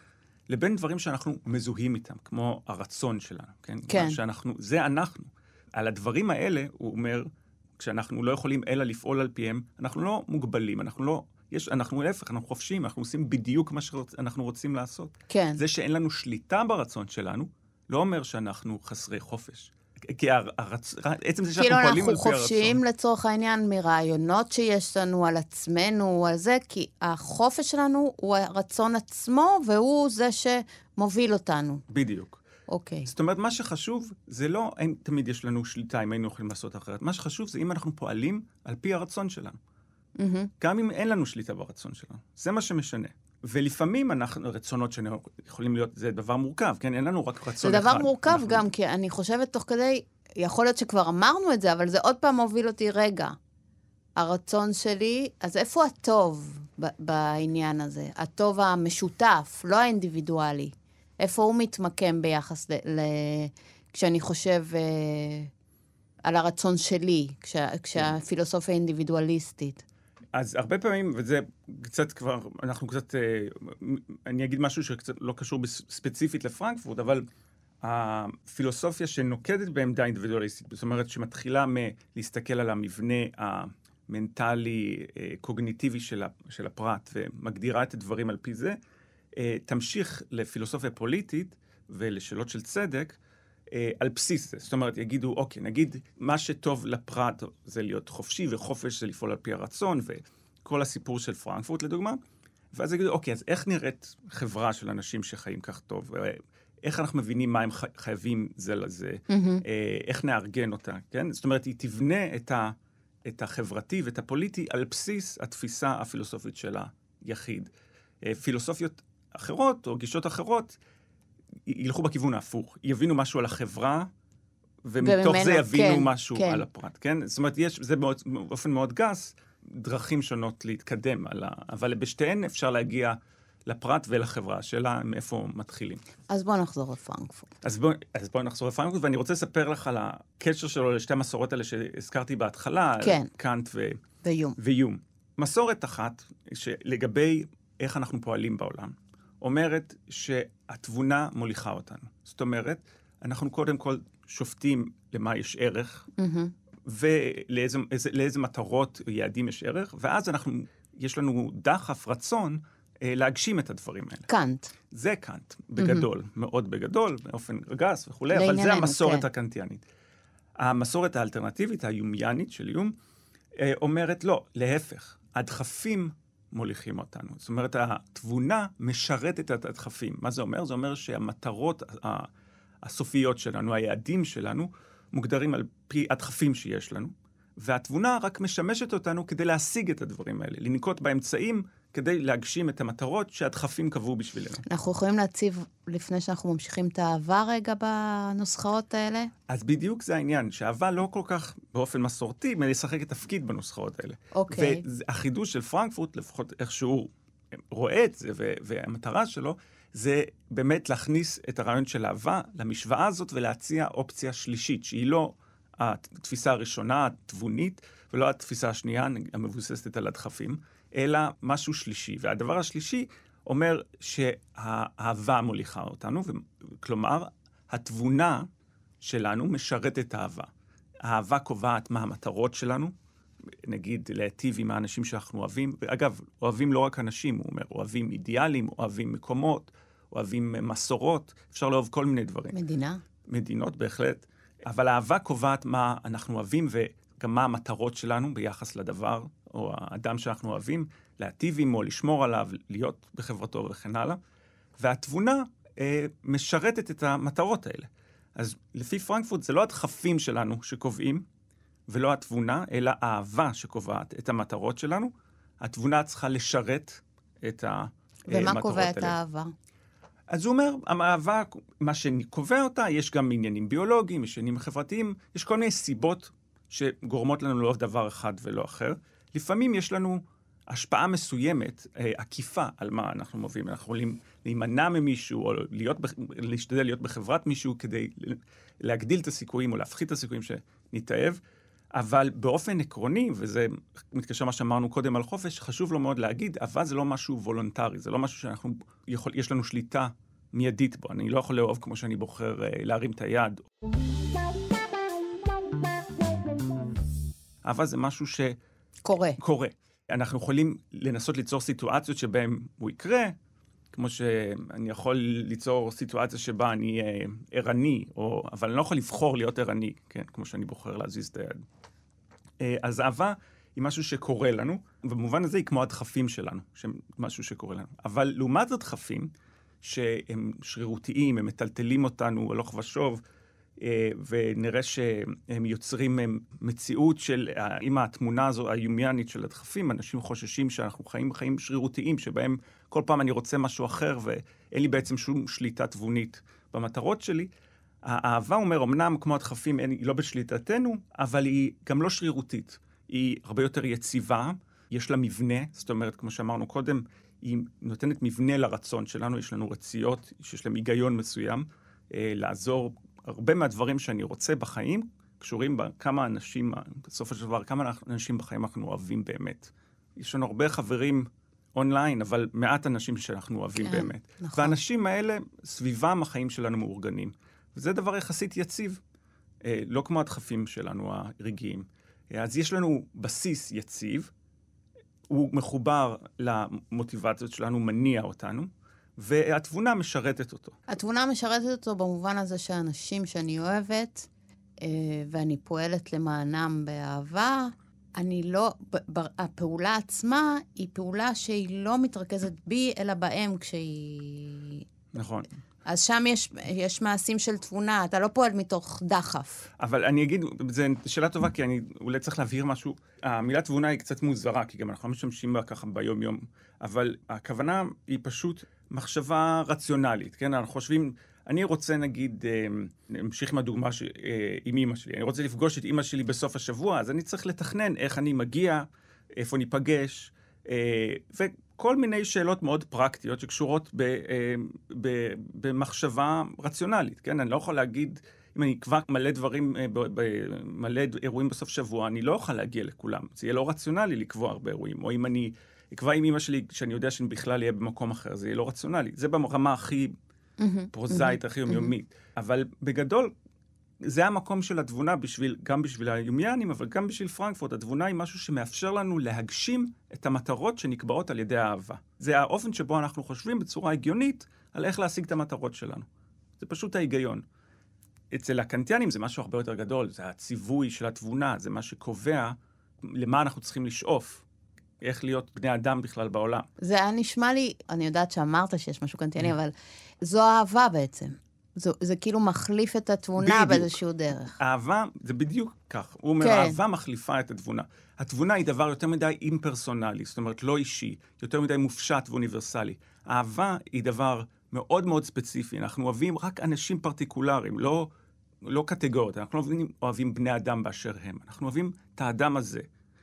לבין דברים שאנחנו מזוהים איתם, כמו הרצון שלנו, כן? כן. שאנחנו, זה אנחנו. על הדברים האלה, הוא אומר, כשאנחנו לא יכולים אלא לפעול על פיהם, אנחנו לא מוגבלים, אנחנו לא... יש, אנחנו להפך, אנחנו חופשיים, אנחנו עושים בדיוק מה שאנחנו רוצים לעשות. כן. זה שאין לנו שליטה ברצון שלנו, לא אומר שאנחנו חסרי חופש. כי הרצ... עצם זה שאנחנו פועלים על פי הרצון. כאילו אנחנו חופשיים לצורך העניין מרעיונות שיש לנו על עצמנו, על זה, כי החופש שלנו הוא הרצון עצמו, והוא זה שמוביל אותנו. בדיוק. אוקיי. זאת אומרת, מה שחשוב זה לא אם תמיד יש לנו שליטה, אם היינו יכולים לעשות אחרת. מה שחשוב זה אם אנחנו פועלים על פי הרצון שלנו. Mm-hmm. גם אם אין לנו שליטה ברצון שלנו. זה מה שמשנה. ולפעמים אנחנו, רצונות שיכולים להיות, זה דבר מורכב, כן? אין לנו רק רצון אחד. זה דבר מורכב אנחנו... גם, כי אני חושבת תוך כדי, יכול להיות שכבר אמרנו את זה, אבל זה עוד פעם מוביל אותי רגע. הרצון שלי, אז איפה הטוב בעניין הזה? הטוב המשותף, לא האינדיבידואלי. איפה הוא מתמקם ביחס ל... ל כשאני חושב אה, על הרצון שלי, כש, כשהפילוסופיה אינדיבידואליסטית? אז הרבה פעמים, וזה קצת כבר, אנחנו קצת, אה, אני אגיד משהו שקצת לא קשור ספציפית לפרנקפורט, אבל הפילוסופיה שנוקדת בעמדה אינדיבידואליסטית, זאת אומרת שמתחילה מלהסתכל על המבנה המנטלי, אה, קוגניטיבי של, הפרט, ומגדירה את הדברים על פי זה, אה, תמשיך לפילוסופיה פוליטית ולשאלות של צדק, אה, על בסיס זה. זאת אומרת, יגידו, אוקיי, נגיד, מה שטוב לפרט זה להיות חופשי, וחופש זה לפעול על פי הרצון, וכל הסיפור של פרנקפורט, לדוגמה. ואז יגידו, אוקיי, אז איך נראית חברה של אנשים שחיים כך טוב? אה, איך אנחנו מבינים מה הם חייבים זה לזה? Mm-hmm. איך נארגן אותה, כן? זאת אומרת, היא תבנה את, ה, את החברתי ואת הפוליטי על בסיס התפיסה הפילוסופית של היחיד. פילוסופיות אחרות, או גישות אחרות, ילכו בכיוון ההפוך, יבינו משהו על החברה, ומתוך וממנו, זה יבינו כן, משהו כן. על הפרט, כן? זאת אומרת, יש, זה מאוד, באופן מאוד גס, דרכים שונות להתקדם, ה... אבל בשתיהן אפשר להגיע לפרט ולחברה, השאלה מאיפה מתחילים. אז בואו נחזור לפרנקפורט. אז בואו בוא נחזור לפרנקפורט, ואני רוצה לספר לך על הקשר שלו לשתי המסורות האלה שהזכרתי בהתחלה, כן. קאנט ו... ויום. ויום. מסורת אחת, שלגבי איך אנחנו פועלים בעולם, אומרת שהתבונה מוליכה אותנו. זאת אומרת, אנחנו קודם כל שופטים למה יש ערך, mm-hmm. ולאיזה איזה, לאיזה מטרות או יעדים יש ערך, ואז אנחנו, יש לנו דחף, רצון, אה, להגשים את הדברים האלה. קאנט. זה קאנט, בגדול, mm-hmm. מאוד בגדול, באופן גס וכולי, אבל זה המסורת כן. הקנטיאנית. המסורת האלטרנטיבית, היומיאנית של איום, אה, אומרת לא, להפך, הדחפים מוליכים אותנו. זאת אומרת, התבונה משרתת את הדחפים. מה זה אומר? זה אומר שהמטרות הסופיות שלנו, היעדים שלנו, מוגדרים על פי הדחפים שיש לנו, והתבונה רק משמשת אותנו כדי להשיג את הדברים האלה, לנקוט באמצעים כדי להגשים את המטרות שהדחפים קבעו בשבילנו. אנחנו יכולים להציב, לפני שאנחנו ממשיכים את האהבה רגע בנוסחאות האלה? אז בדיוק זה העניין, שאהבה לא כל כך באופן מסורתי משחק את תפקיד בנוסחאות האלה. אוקיי. והחידוש של פרנקפורט, לפחות איך שהוא רואה את זה, והמטרה שלו, זה באמת להכניס את הרעיון של אהבה למשוואה הזאת ולהציע אופציה שלישית, שהיא לא התפיסה הראשונה, התבונית, ולא התפיסה השנייה, המבוססת על הדחפים, אלא משהו שלישי. והדבר השלישי אומר שהאהבה מוליכה אותנו, כלומר, התבונה שלנו משרתת את האהבה. קובעת מה המטרות שלנו, נגיד להיטיב עם האנשים שאנחנו אוהבים. אגב, אוהבים לא רק אנשים, הוא אומר, אוהבים אידיאלים, אוהבים מקומות, אוהבים מסורות, אפשר לאהוב כל מיני דברים. מדינה? מדינות, בהחלט. אבל האהבה קובעת מה אנחנו אוהבים וגם מה המטרות שלנו ביחס לדבר או האדם שאנחנו אוהבים, להטיב עמו, לשמור עליו, להיות בחברתו וכן הלאה. והתבונה אה, משרתת את המטרות האלה. אז לפי פרנקפורט זה לא הדחפים שלנו שקובעים, ולא התבונה, אלא האהבה שקובעת את המטרות שלנו. התבונה צריכה לשרת את המטרות האלה. ומה קובע את האהבה? אז הוא אומר, האהבה, מה שקובע אותה, יש גם עניינים ביולוגיים, יש עניינים חברתיים, יש כל מיני סיבות שגורמות לנו לאהוב דבר אחד ולא אחר. לפעמים יש לנו השפעה מסוימת, אה, עקיפה, על מה אנחנו מובילים. אנחנו יכולים להימנע ממישהו, או להיות, להשתדל להיות בחברת מישהו כדי להגדיל את הסיכויים, או להפחית את הסיכויים שנתאהב. אבל באופן עקרוני, וזה מתקשר למה שאמרנו קודם על חופש, חשוב לו מאוד להגיד, אהבה זה לא משהו וולונטרי, זה לא משהו שאנחנו, יכול, יש לנו שליטה מיידית בו. אני לא יכול לאהוב כמו שאני בוחר אה, להרים את היד. אהבה זה משהו ש... קורה. קורה. אנחנו יכולים לנסות ליצור סיטואציות שבהן הוא יקרה, כמו שאני יכול ליצור סיטואציה שבה אני אה, ערני, או, אבל אני לא יכול לבחור להיות ערני, כן, כמו שאני בוחר להזיז את היד. אה, אז אהבה היא משהו שקורה לנו, ובמובן הזה היא כמו הדחפים שלנו, משהו שקורה לנו. אבל לעומת הדחפים, שהם שרירותיים, הם מטלטלים אותנו הלוך ושוב, ונראה שהם יוצרים מציאות של, עם התמונה הזו היומיאנית של הדחפים, אנשים חוששים שאנחנו חיים חיים שרירותיים, שבהם כל פעם אני רוצה משהו אחר ואין לי בעצם שום שליטה תבונית במטרות שלי. האהבה, אומר, אמנם כמו הדחפים, היא לא בשליטתנו, אבל היא גם לא שרירותית. היא הרבה יותר יציבה, יש לה מבנה, זאת אומרת, כמו שאמרנו קודם, היא נותנת מבנה לרצון שלנו, יש לנו רציות שיש להן היגיון מסוים, אה, לעזור. הרבה מהדברים שאני רוצה בחיים קשורים בכמה אנשים, בסופו של דבר, כמה אנשים בחיים אנחנו אוהבים באמת. יש לנו הרבה חברים אונליין, אבל מעט אנשים שאנחנו אוהבים כן, באמת. נכון. והאנשים האלה, סביבם החיים שלנו מאורגנים. וזה דבר יחסית יציב, אה, לא כמו הדחפים שלנו הרגעיים. אה, אז יש לנו בסיס יציב, הוא מחובר למוטיבציות שלנו, מניע אותנו, והתבונה משרתת אותו. התבונה משרתת אותו במובן הזה שאנשים שאני אוהבת, אה, ואני פועלת למענם באהבה, אני לא, הפעולה עצמה היא פעולה שהיא לא מתרכזת בי, אלא בהם כשהיא... נכון. אז שם יש, יש מעשים של תבונה, אתה לא פועל מתוך דחף. אבל אני אגיד, זו שאלה טובה, כי אני אולי צריך להבהיר משהו. המילה תבונה היא קצת מוזרה, כי גם אנחנו לא משתמשים בה ככה ביום-יום, אבל הכוונה היא פשוט מחשבה רציונלית, כן? אנחנו חושבים, אני רוצה נגיד, אה, נמשיך עם הדוגמה ש... אה, עם אימא שלי, אני רוצה לפגוש את אימא שלי בסוף השבוע, אז אני צריך לתכנן איך אני מגיע, איפה ניפגש, אה, כל מיני שאלות מאוד פרקטיות שקשורות ב, אה, ב, במחשבה רציונלית, כן? אני לא יכול להגיד, אם אני אקבע מלא דברים, אה, מלא אירועים בסוף שבוע, אני לא אוכל להגיע לכולם. זה יהיה לא רציונלי לקבוע הרבה אירועים. או אם אני אקבע עם אמא שלי, שאני יודע שאני בכלל אהיה במקום אחר, זה יהיה לא רציונלי. זה ברמה הכי פרוזאית, הכי יומיומית. אבל בגדול, זה המקום של התבונה בשביל, גם בשביל היומיאנים, אבל גם בשביל פרנקפורט. התבונה היא משהו שמאפשר לנו להגשים את המטרות שנקבעות על ידי האהבה. זה האופן שבו אנחנו חושבים בצורה הגיונית על איך להשיג את המטרות שלנו. זה פשוט ההיגיון. אצל הקנטיאנים זה משהו הרבה יותר גדול, זה הציווי של התבונה, זה מה שקובע למה אנחנו צריכים לשאוף. איך להיות בני אדם בכלל בעולם. זה היה נשמע לי, אני יודעת שאמרת שיש משהו קנטיאני, mm. אבל זו אהבה בעצם. זה, זה כאילו מחליף את התבונה בדיוק. באיזשהו דרך. אהבה, זה בדיוק כך. הוא אומר, כן. אהבה מחליפה את התבונה. התבונה היא דבר יותר מדי אימפרסונלי, זאת אומרת, לא אישי, יותר מדי מופשט ואוניברסלי. אהבה היא דבר מאוד מאוד ספציפי. אנחנו אוהבים רק אנשים פרטיקולריים, לא, לא קטגוריות. אנחנו לא אוהבים, אוהבים בני אדם באשר הם. אנחנו אוהבים את האדם הזה.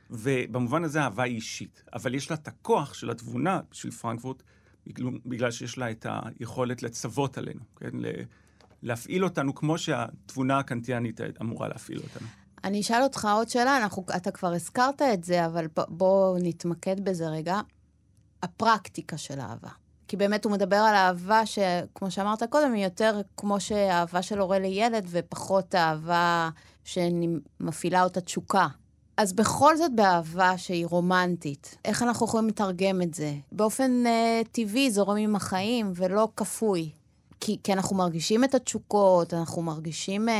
ובמובן הזה אהבה היא אישית. אבל יש לה את הכוח של התבונה, של פרנקפורט, בגלל שיש לה את היכולת לצוות עלינו, כן? להפעיל אותנו כמו שהתבונה הקנטיאנית אמורה להפעיל אותנו. אני אשאל אותך עוד שאלה, אנחנו, אתה כבר הזכרת את זה, אבל בוא נתמקד בזה רגע. הפרקטיקה של אהבה. כי באמת הוא מדבר על אהבה שכמו שאמרת קודם, היא יותר כמו שאהבה של הורה לילד, ופחות אהבה שמפעילה אותה תשוקה. אז בכל זאת באהבה שהיא רומנטית, איך אנחנו יכולים לתרגם את זה? באופן uh, טבעי זורם עם החיים ולא כפוי. כי, כי אנחנו מרגישים את התשוקות, אנחנו מרגישים... Uh,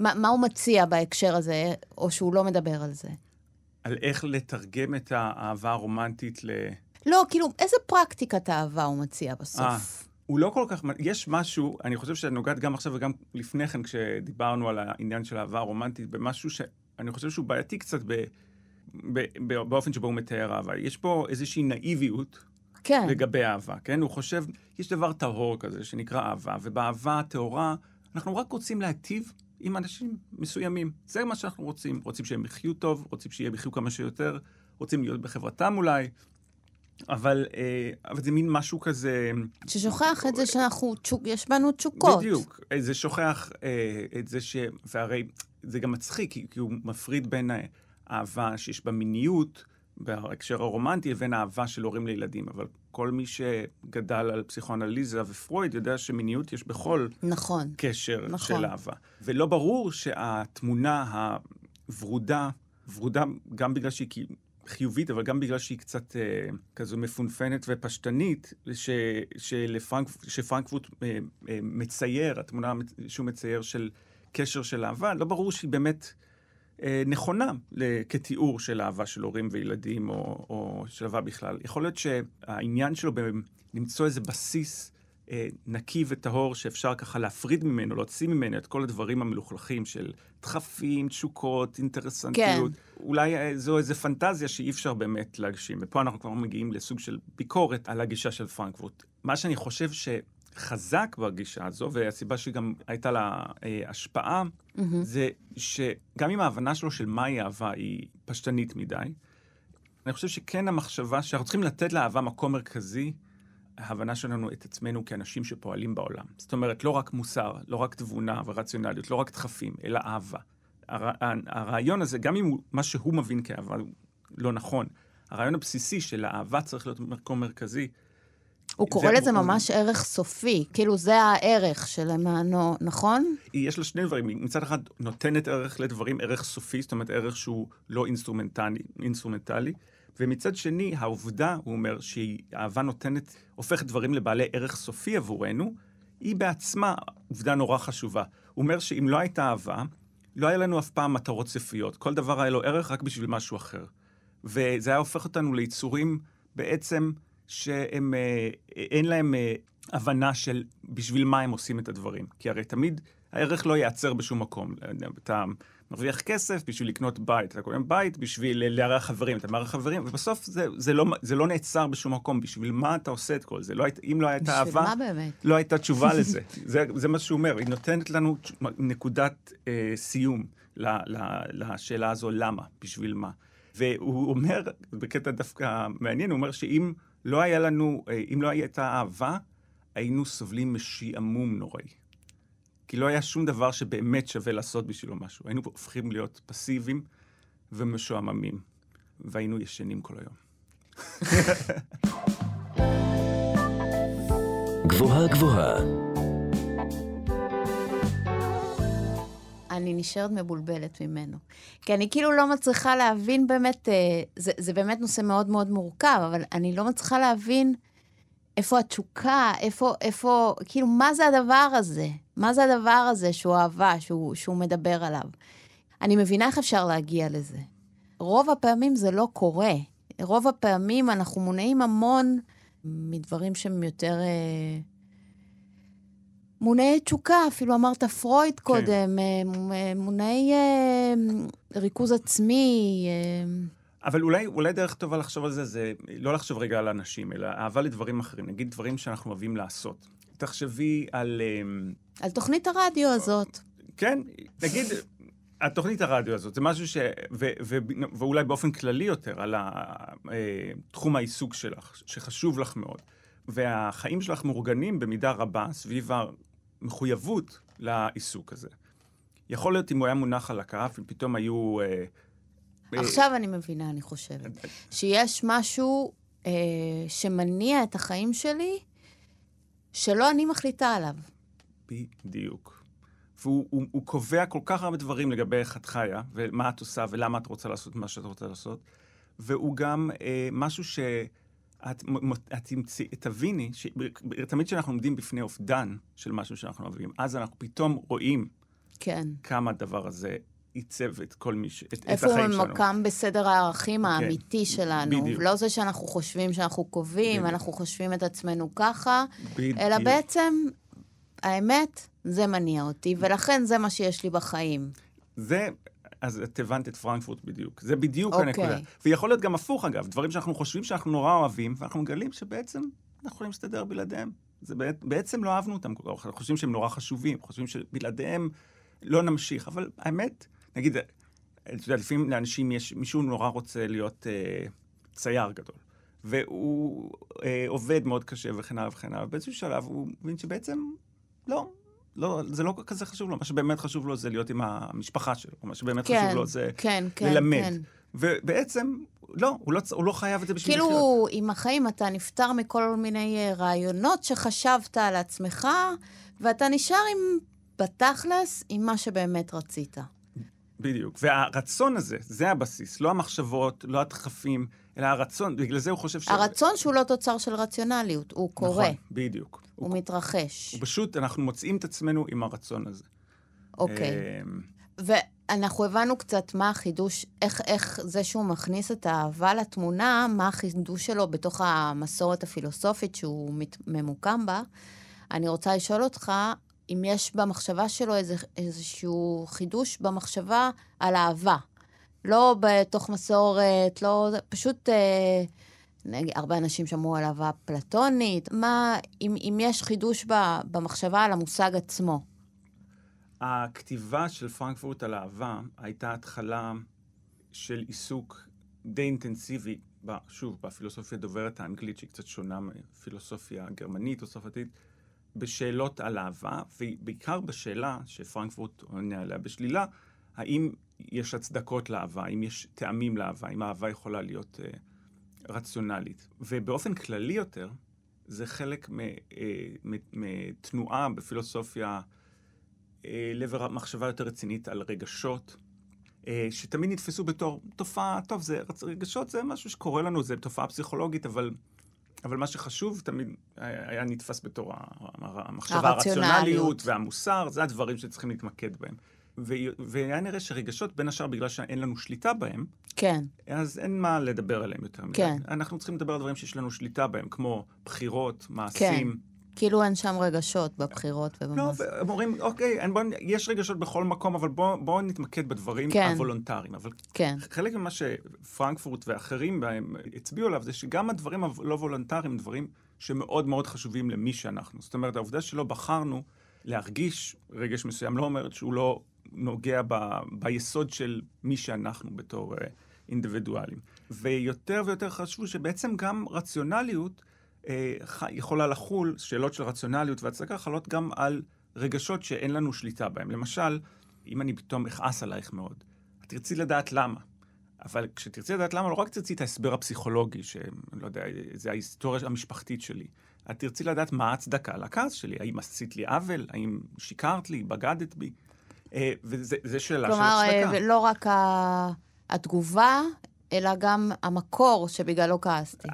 מה, מה הוא מציע בהקשר הזה, או שהוא לא מדבר על זה? על איך לתרגם את האהבה הרומנטית ל... לא, כאילו, איזה פרקטיקת אהבה הוא מציע בסוף? 아, הוא לא כל כך... יש משהו, אני חושב שאת נוגעת גם עכשיו וגם לפני כן, כשדיברנו על העניין של אהבה רומנטית, במשהו שאני חושב שהוא בעייתי קצת ב, ב, ב, באופן שבו הוא מתאר אהבה. יש פה איזושהי נאיביות. כן. לגבי אהבה, כן? הוא חושב, יש דבר טהור כזה שנקרא אהבה, ובאהבה הטהורה אנחנו רק רוצים להטיב עם אנשים מסוימים. זה מה שאנחנו רוצים. רוצים שהם יחיו טוב, רוצים שיהיה יחיו כמה שיותר, רוצים להיות בחברתם אולי, אבל, אה, אבל זה מין משהו כזה... ששוכח את זה שאנחנו, יש בנו תשוקות. בדיוק. זה שוכח אה, את זה ש... והרי זה גם מצחיק, כי, כי הוא מפריד בין האהבה שיש בה מיניות, בהקשר הרומנטי, לבין האהבה של הורים לילדים. אבל כל מי שגדל על פסיכואנליזה ופרויד יודע שמיניות יש בכל נכון, קשר נכון. של אהבה. ולא ברור שהתמונה הוורודה, ורודה גם בגלל שהיא חיובית, אבל גם בגלל שהיא קצת אה, כזו מפונפנת ופשטנית, ש, שלפרנק, שפרנקפורט אה, אה, מצייר, התמונה שהוא מצייר של קשר של אהבה, לא ברור שהיא באמת אה, נכונה כתיאור של אהבה של הורים וילדים, או, או של אהבה בכלל. יכול להיות שהעניין שלו למצוא איזה בסיס אה, נקי וטהור שאפשר ככה להפריד ממנו, להוציא ממנו את כל הדברים המלוכלכים של דחפים, תשוקות, אינטרסנטיות. כן. אולי אה, זו איזו פנטזיה שאי אפשר באמת להגשים. ופה אנחנו כבר מגיעים לסוג של ביקורת על הגישה של פרנקפורט. מה שאני חושב שחזק בגישה הזו, והסיבה שגם הייתה לה אה, השפעה, mm-hmm. זה שגם אם ההבנה שלו של מהי אהבה היא פשטנית מדי, אני חושב שכן המחשבה שאנחנו צריכים לתת לאהבה מקום מרכזי, ההבנה שלנו את עצמנו כאנשים שפועלים בעולם. זאת אומרת, לא רק מוסר, לא רק תבונה ורציונליות, לא רק דחפים, אלא אהבה. הר... הרעיון הזה, גם אם מה שהוא מבין כאהבה הוא לא נכון, הרעיון הבסיסי של האהבה צריך להיות מקום מרכזי. הוא קורא לזה הוא... ממש ערך סופי, כאילו זה הערך שלמענו, נכון? יש לה שני דברים. מצד אחד, נותנת ערך לדברים, ערך סופי, זאת אומרת, ערך שהוא לא אינסטרומנטלי, אינסטרומנטלי. ומצד שני, העובדה, הוא אומר, שאהבה נותנת, הופכת דברים לבעלי ערך סופי עבורנו, היא בעצמה עובדה נורא חשובה. הוא אומר שאם לא הייתה אהבה, לא היה לנו אף פעם מטרות סופיות. כל דבר היה לו ערך רק בשביל משהו אחר. וזה היה הופך אותנו ליצורים בעצם שהם, אה, אין להם אה, הבנה של בשביל מה הם עושים את הדברים. כי הרי תמיד הערך לא ייעצר בשום מקום. אתה מרוויח כסף בשביל לקנות בית, אתה קונה בית בשביל לארח חברים, אתה מארח חברים, ובסוף זה, זה, לא, זה לא נעצר בשום מקום. בשביל מה אתה עושה את כל זה? לא היית, אם לא הייתה אהבה, לא הייתה תשובה לזה. זה, זה מה שהוא אומר, היא נותנת לנו נקודת אה, סיום ל, ל, לשאלה הזו, למה? בשביל מה? והוא אומר, בקטע דווקא מעניין, הוא אומר שאם לא היה לנו, אה, אם לא הייתה אהבה, היינו סובלים משעמום נוראי. כי לא היה שום דבר שבאמת שווה לעשות בשבילו משהו. היינו הופכים להיות פסיביים ומשועממים, והיינו ישנים כל היום. גבוהה גבוהה. אני נשארת מבולבלת ממנו. כי אני כאילו לא מצליחה להבין באמת, אה, זה, זה באמת נושא מאוד מאוד מורכב, אבל אני לא מצליחה להבין איפה התשוקה, איפה, איפה, כאילו, מה זה הדבר הזה? מה זה הדבר הזה שהוא אהבה, שהוא, שהוא מדבר עליו? אני מבינה איך אפשר להגיע לזה. רוב הפעמים זה לא קורה. רוב הפעמים אנחנו מונעים המון מדברים שהם יותר... אה, מונעי תשוקה, אפילו אמרת פרויד כן. קודם, כן. מונעי אה, ריכוז עצמי. אה, אבל אולי, אולי דרך טובה לחשוב על זה, זה לא לחשוב רגע על אנשים, אלא אהבה לדברים אחרים. נגיד דברים שאנחנו אוהבים לעשות. תחשבי על... אמ, על תוכנית הרדיו הזאת. כן, נגיד, התוכנית הרדיו הזאת, זה משהו ש... ו, ו, ואולי באופן כללי יותר, על אה, תחום העיסוק שלך, שחשוב לך מאוד. והחיים שלך מאורגנים במידה רבה סביב המחויבות לעיסוק הזה. יכול להיות אם הוא היה מונח על הכף, אם פתאום היו... אה, עכשיו אני מבינה, אני חושבת. שיש משהו אה, שמניע את החיים שלי, שלא אני מחליטה עליו. בדיוק. והוא הוא, הוא קובע כל כך הרבה דברים לגבי איך את חיה, ומה את עושה, ולמה את רוצה לעשות מה שאת רוצה לעשות. והוא גם אה, משהו שאת את, את תביני, ש, תמיד כשאנחנו עומדים בפני אובדן של משהו שאנחנו אוהבים, אז אנחנו פתאום רואים כן. כמה הדבר הזה עיצב את כל מי ש... את, את החיים שלנו. איפה הוא ממוקם בסדר הערכים כן, האמיתי שלנו. בדיוק. לא זה שאנחנו חושבים שאנחנו קובעים, בדיוק. אנחנו חושבים את עצמנו ככה, בדיוק. אלא בעצם, האמת, זה מניע אותי, ולכן זה מה שיש לי בחיים. זה, אז את הבנת את פרנקפורט בדיוק. זה בדיוק אוקיי. הנקודה. ויכול להיות גם הפוך, אגב, דברים שאנחנו חושבים שאנחנו נורא אוהבים, ואנחנו מגלים שבעצם אנחנו יכולים להסתדר בלעדיהם. זה בעצם לא אהבנו אותם אנחנו חושבים שהם נורא חשובים, חושבים שבלעדיהם לא נמשיך, אבל האמת, נגיד, אתה יודע, לפעמים לאנשים יש, מישהו נורא רוצה להיות אה, צייר גדול, והוא אה, עובד מאוד קשה וכן הלאה וכן הלאה, ובאיזשהו שלב הוא מבין שבעצם לא, לא, זה לא כזה חשוב לו, מה שבאמת חשוב לו זה להיות עם המשפחה שלו, מה שבאמת כן, חשוב לו זה כן, כן, ללמד. כן. ובעצם, לא, הוא לא, הוא לא חייב את זה בשביל כאילו, לחיות. עם החיים אתה נפטר מכל מיני אה, רעיונות שחשבת על עצמך, ואתה נשאר עם, בתכלס, עם מה שבאמת רצית. בדיוק. והרצון הזה, זה הבסיס, לא המחשבות, לא הדחפים, אלא הרצון, בגלל זה הוא חושב ש... הרצון שהוא לא תוצר של רציונליות, הוא קורה. נכון, בדיוק. הוא, הוא מתרחש. הוא פשוט, אנחנו מוצאים את עצמנו עם הרצון הזה. אוקיי. אמ, ואנחנו הבנו קצת מה החידוש, איך, איך זה שהוא מכניס את האהבה לתמונה, מה החידוש שלו בתוך המסורת הפילוסופית שהוא מת, ממוקם בה. אני רוצה לשאול אותך, אם יש במחשבה שלו איזה, איזשהו חידוש במחשבה על אהבה. לא בתוך מסורת, לא... פשוט... אה, הרבה אנשים שמעו על אהבה פלטונית. מה, אם, אם יש חידוש ב, במחשבה על המושג עצמו? הכתיבה של פרנקפורט על אהבה הייתה התחלה של עיסוק די אינטנסיבי, שוב, בפילוסופיה דוברת האנגלית, שהיא קצת שונה מפילוסופיה גרמנית או צרפתית, בשאלות על אהבה, ובעיקר בשאלה שפרנקפורט עונה עליה בשלילה, האם יש הצדקות לאהבה, האם יש טעמים לאהבה, האם האהבה יכולה להיות uh, רציונלית. ובאופן כללי יותר, זה חלק אה, מתנועה בפילוסופיה uh, לעבר מחשבה יותר רצינית על רגשות, uh, שתמיד נתפסו בתור תופעה, טוב, זה, רגשות זה משהו שקורה לנו, זה תופעה פסיכולוגית, אבל אבל מה שחשוב תמיד היה נתפס בתור המחשבה הרציונליות והמוסר, זה הדברים שצריכים להתמקד בהם. והיה נראה שרגשות, בין השאר בגלל שאין לנו שליטה בהם, כן. אז אין מה לדבר עליהם יותר מדי. כן. אנחנו צריכים לדבר על דברים שיש לנו שליטה בהם, כמו בחירות, מעשים. כן. כאילו אין שם רגשות בבחירות ובמעשים. לא, הם אומרים, אוקיי, בוא, יש רגשות בכל מקום, אבל בואו בוא נתמקד בדברים כן. הוולונטריים. אבל כן. חלק ממה שפרנקפורט ואחרים בהם הצביעו עליו, זה שגם הדברים הלא וולונטריים הם דברים שמאוד מאוד חשובים למי שאנחנו. זאת אומרת, העובדה שלא בחרנו להרגיש רגש מסוים לא אומרת שהוא לא נוגע ב, ביסוד של מי שאנחנו בתור uh, אינדיבידואלים. ויותר ויותר חשבו שבעצם גם רציונליות יכולה לחול, שאלות של רציונליות והצדקה חלות גם על רגשות שאין לנו שליטה בהם. למשל, אם אני פתאום אכעס עלייך מאוד, את תרצי לדעת למה. אבל כשתרצי לדעת למה, לא רק תרצי את ההסבר הפסיכולוגי, שאני לא יודע, זה ההיסטוריה המשפחתית שלי. את תרצי לדעת מה ההצדקה לכעס שלי. האם עשית לי עוול? האם שיקרת לי? בגדת בי? אה, וזו שאלה כלומר, של הצדקה. כלומר, לא רק התגובה, אלא גם המקור שבגללו כעסתי.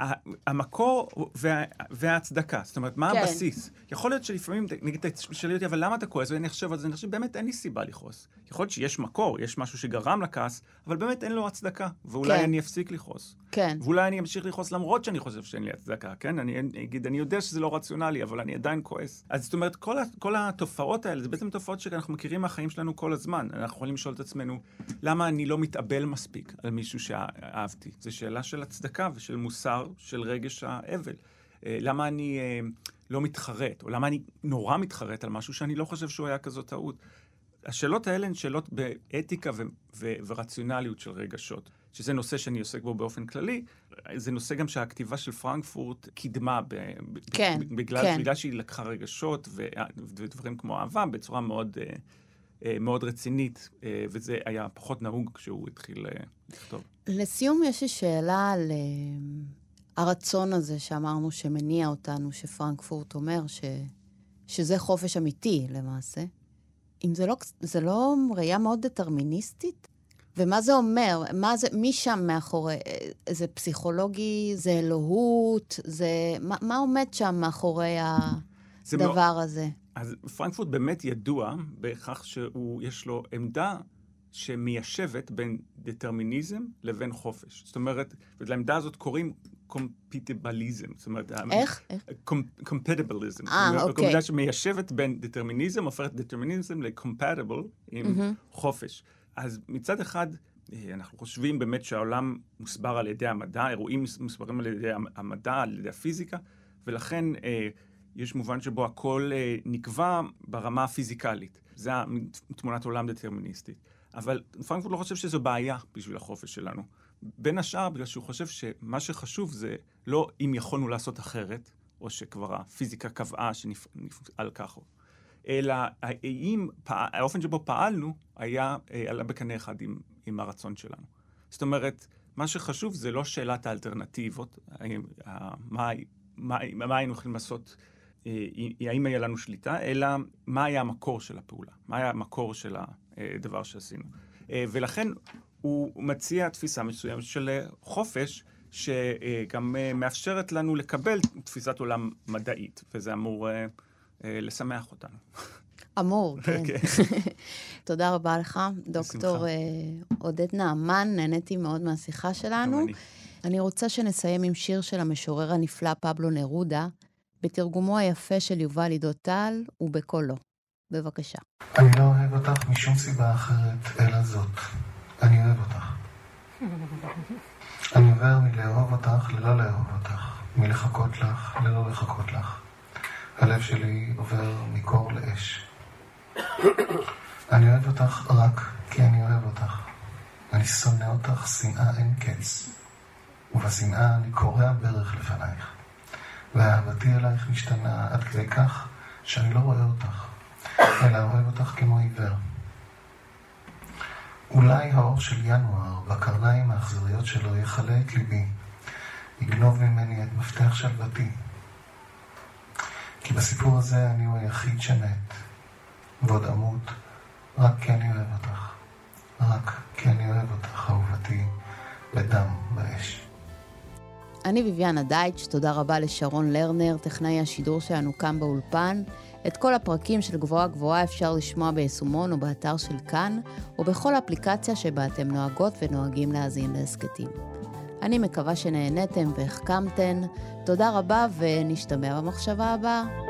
המקור וה, וההצדקה, זאת אומרת, מה כן. הבסיס? יכול להיות שלפעמים, נגיד, תשאלי אותי, אבל למה אתה כועס? ואני חושב על זה, אני חושב, באמת אין לי סיבה לכעוס. יכול להיות שיש מקור, יש משהו שגרם לכעס, אבל באמת אין לו הצדקה, ואולי כן. אני אפסיק לכעוס. כן. ואולי אני אמשיך לכעוס למרות שאני חושב שאין לי הצדקה, כן? אני אגיד, אני יודע שזה לא רציונלי, אבל אני עדיין כועס. אז זאת אומרת, כל, כל התופעות האלה, זה בעצם תופעות שאנחנו מכירים מהחיים שלנו כל הזמן. אנחנו יכולים לשאול את עצמנו, למה אני לא מתאבל מספיק על מישהו שאהבתי? זו שאלה של הצדקה ושל מוסר, של רגש האבל. אה, למה אני אה, לא מתחרט, או למה אני נורא מתחרט על משהו שאני לא חושב שהוא היה כזאת טעות. השאלות האלה הן שאלות באתיקה ו- ו- ורציונליות של רגשות, שזה נושא שאני עוסק בו באופן כללי. זה נושא גם שהכתיבה של פרנקפורט קידמה, ב- כן, בגלל, כן. בגלל שהיא לקחה רגשות ו- ודברים כמו אהבה בצורה מאוד, אה, מאוד רצינית, וזה היה פחות נהוג כשהוא התחיל לכתוב. לסיום, יש לי שאלה על... הרצון הזה שאמרנו שמניע אותנו, שפרנקפורט אומר ש, שזה חופש אמיתי למעשה, אם זה לא, זה לא ראייה מאוד דטרמיניסטית? ומה זה אומר? מה זה, מי שם מאחורי? זה פסיכולוגי? זה אלוהות? זה... מה, מה עומד שם מאחורי הדבר מאוד, הזה? אז פרנקפורט באמת ידוע בכך שיש לו עמדה שמיישבת בין דטרמיניזם לבין חופש. זאת אומרת, ולעמדה הזאת קוראים קומפיטיבליזם. זאת אומרת, איך? קומפטיבליזם. אה, אוקיי. עמדה שמיישבת בין דטרמיניזם, הופכת דטרמיניזם לקומפטיבל עם mm-hmm. חופש. אז מצד אחד, אה, אנחנו חושבים באמת שהעולם מוסבר על ידי המדע, אירועים מוסברים על ידי המדע, על ידי הפיזיקה, ולכן אה, יש מובן שבו הכל אה, נקבע ברמה הפיזיקלית. זה תמונת עולם דטרמיניסטית. אבל פרנקפורט לא חושב שזו בעיה בשביל החופש שלנו. בין השאר, בגלל שהוא חושב שמה שחשוב זה לא אם יכולנו לעשות אחרת, או שכבר הפיזיקה קבעה שנפעל ככה, אלא האם האופן שבו פעלנו היה, אה, עלה בקנה אחד עם, עם הרצון שלנו. זאת אומרת, מה שחשוב זה לא שאלת האלטרנטיבות, האם, מה, מה, מה היינו יכולים לעשות, אה, האם היה לנו שליטה, אלא מה היה המקור של הפעולה, מה היה המקור של הדבר שעשינו. אה, ולכן הוא מציע תפיסה מסוימת של חופש, שגם מאפשרת לנו לקבל תפיסת עולם מדעית, וזה אמור לשמח אותנו. אמור, כן. כן. תודה רבה לך, דוקטור עודד נעמן, נהניתי מאוד מהשיחה שלנו. אני רוצה שנסיים עם שיר של המשורר הנפלא פבלו נרודה, בתרגומו היפה של יובל עידו טל ובקולו. בבקשה. אני לא אוהב אותך משום סיבה אחרת, אלא זאת. אני אוהב אותך. אני עובר מלאהוב אותך ללא לאהוב אותך, מלחכות לך ללא לחכות לך. הלב שלי עובר מקור לאש. אני אוהב אותך רק כי אני אוהב אותך. אני שונא אותך שנאה אין קץ, ובשנאה אני קורע ברך לפנייך. ואהבתי אלייך משתנה עד כדי כך שאני לא רואה אותך, אלא אוהב אותך כמו עיוור. אולי האור של ינואר בקרניים האכזריות שלו יכלה את ליבי, יגנוב ממני את מפתח שלוותי. כי בסיפור הזה אני הוא היחיד שמת, ועוד אמות רק כי אני אוהב אותך. רק כי אני אוהב אותך, אהובתי, בדם, באש. אני ביביאנה דייטש, תודה רבה לשרון לרנר, טכנאי השידור שלנו כאן באולפן. את כל הפרקים של גבוהה גבוהה אפשר לשמוע ביישומון או באתר של כאן, או בכל אפליקציה שבה אתם נוהגות ונוהגים להאזין להסכתים. אני מקווה שנהניתם והחכמתן. תודה רבה ונשתמע במחשבה הבאה.